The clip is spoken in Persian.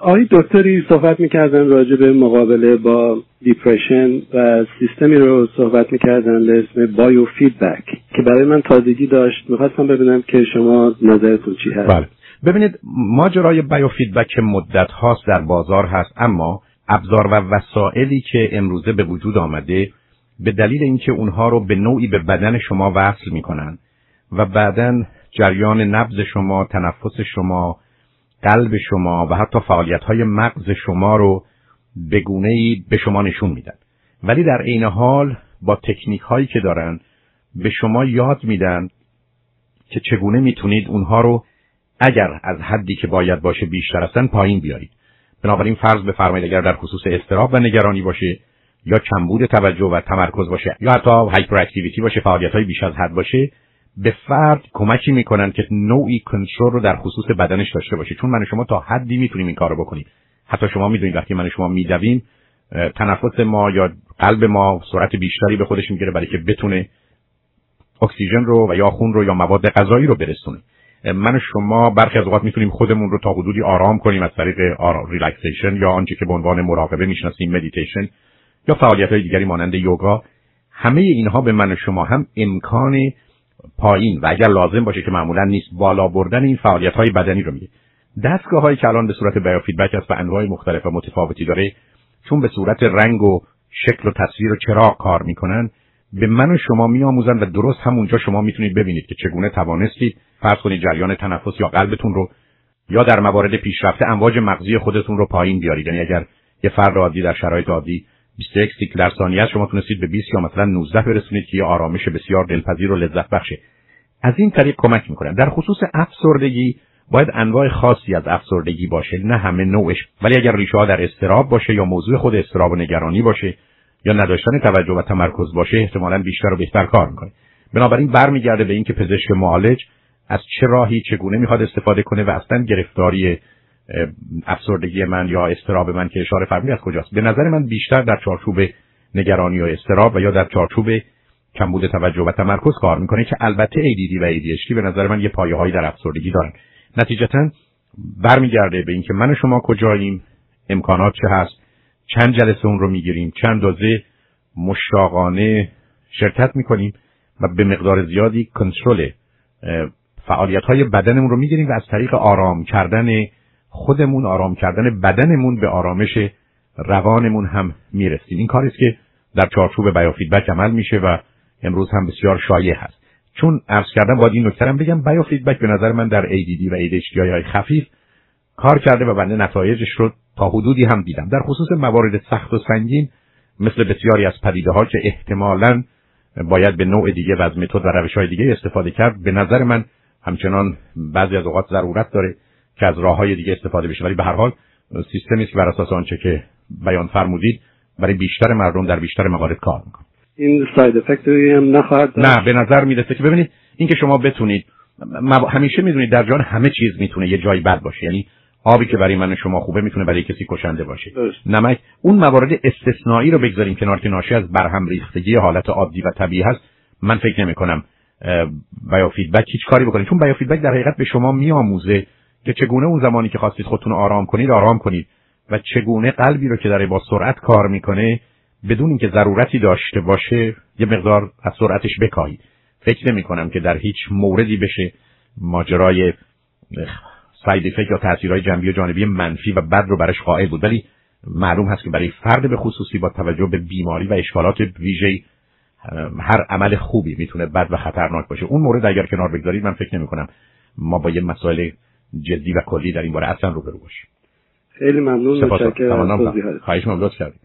آقای دکتری صحبت می‌کردن راجع به مقابله با depression و سیستمی رو صحبت می‌کردن به اسم biofeedback که برای من تازگی داشت می‌خواستم ببینم که شما نظرتون چی هست بله. ببینید ماجرای biofeedback مدت هاست در بازار هست اما ابزار و وسایلی که امروزه به وجود آمده به دلیل اینکه اونها رو به نوعی به بدن شما وصل می‌کنن و بعدا جریان نبض شما، تنفس شما، قلب شما و حتی فعالیت های مغز شما رو به گونه ای به شما نشون میدن. ولی در عین حال با تکنیک هایی که دارن به شما یاد میدن که چگونه می‌تونید اونها رو اگر از حدی که باید باشه بیشتر هستن پایین بیارید. بنابراین فرض بفرمایید اگر در خصوص استراب و نگرانی باشه یا کمبود توجه و تمرکز باشه یا حتی هایپر اکتیویتی باشه فعالیت های بیش از حد باشه به فرد کمکی می‌کنن که نوعی کنترل رو در خصوص بدنش داشته باشه. چون من شما تا حدی می‌تونیم این کارو بکنیم. حتی شما می‌دونید وقتی من شما میدویم تنفس ما یا قلب ما سرعت بیشتری به خودش می‌گیره برای که بتونه اکسیژن رو و یا خون رو یا مواد غذایی رو برسونه. من شما برخی از اوقات می‌تونیم خودمون رو تا حدودی آرام کنیم از طریق relaxation یا آنچه که به عنوان مراقبه می‌شناسیم مدیتیشن یا فعالیت های دیگری مانند یوگا. همه اینها به من شما هم امکان پایین و اگر لازم باشه که معمولا نیست بالا بردن این فعالیت های بدنی رو میده دستگاه هایی که الان به صورت بیوفیدبک است و انواع مختلف و متفاوتی داره. چون به صورت رنگ و شکل و تصویر و چراغ کار می‌کنن به من و شما میآموزن و درست همونجا شما می‌تونید ببینید که چگونه توانستید فرض کنید جریان تنفس یا قلبتون رو یا در موارد پیشرفته امواج مغزی خودتون رو پایین بیارید. یعنی اگر یه فرد عادی در شرایط عادی 21 سیکل در ثانیه شما تونستید به 20 یا مثلا 19 برسونید که یه آرامش بسیار دلپذیر و لذت بخشه. از این طریق کمک می‌کنن در خصوص افسردگی باید انواع خاصی از افسردگی باشه نه همه نوعش. ولی اگر ریشه در استراب باشه یا موضوع خود استراب و نگرانی باشه یا نداشتن توجه و تمرکز باشه احتمالا بیشتر و بهتر کار می‌کنه. بنابراین برمیگرده به اینکه پزشک معالج از چه راهی چگونه می‌خواد استفاده کنه و اصلا گرفتاری افسردگی من یا استراب من که اشاره فرمودید از کجاست؟ به نظر من بیشتر در چارچوب نگرانی و استراب و یا در چارچوب کمبود توجه و تمرکز کار می‌کنه که البته ADD و ADHD به نظر من یه پایه هایی در افسردگی دارن. نتیجتا برمیگرده به اینکه من و شما کجاییم امکانات چه هست چند جلسه اون رو می‌گیریم چند دازه مشتاقانه شرکت می‌کنیم و به مقدار زیادی کنترل فعالیت های بدنمون رو می‌گیریم و از طریق آرام کردن خودمون آرام کردن بدنمون به آرامش روانمون هم می‌رسیم. این کاری است که در چارچوب بیوفیدبک عمل میشه و امروز هم بسیار شایع هست. چون عرض کردم باید این نکته بگم بیوفیدبک به نظر من در ADD و ADHD های خفیف کار کرده و بنده نتایجش رو تا حدودی هم دیدم. در خصوص موارد سخت و سنگین مثل بسیاری از پدیده ها که احتمالاً باید به نوع دیگه و از متد و روش های دیگه استفاده کرد به نظر من همچنان بعضی از اوقات ضرورت داره که از راه های دیگه استفاده بشه. ولی به هر حال سیستمی است که بر اساس آنچه که بیان فرمودید برای بیشتر مردم در بیشتر موارد کار می‌کنه. این ساید افکت هم نخواهد نه به نظر می‌رسه که ببینید اینکه شما بتونید همیشه می‌دونید در جان همه چیز می‌تونه یه جایی بد باشه. یعنی آبی که برای من شما خوبه می‌تونه برای کسی کشنده باشه. نمک اون موارد استثنایی رو بگذاریم کنار که ناشی از برهم ریختگی حالت عادی و طبیعی هست. من فکر نمی کنم بیوفیدبک هیچ کاری بکنید چون بیوفیدبک در حقیقت به شما میآموزه که چگونه اون زمانی که خواستید خودتون آرام کنید آرام کنید. و چگونه قلبی رو که داره با سرعت کار می‌کنه بدون اینکه ضرورتی داشته باشه یه مقدار از سرعتش بکاهید. فکر نمی کنم که در هیچ موردی بشه ماجرای ساید افکت یا تاثیرهای جنبی و جانبی منفی و بد رو برش قائل بود. ولی معلوم هست که برای فرد به خصوصی با توجه به بیماری و اشکالات ویژه هر عمل خوبی می‌تونه بد و خطرناک باشه. اون مورد اگر کنار بگذارید من فکر نمی کنم ما با یه مسائل جدی و کلی در این باره اصلا روبرو باشیم. خیلی ممنون خواهش ممنون لطف کردید.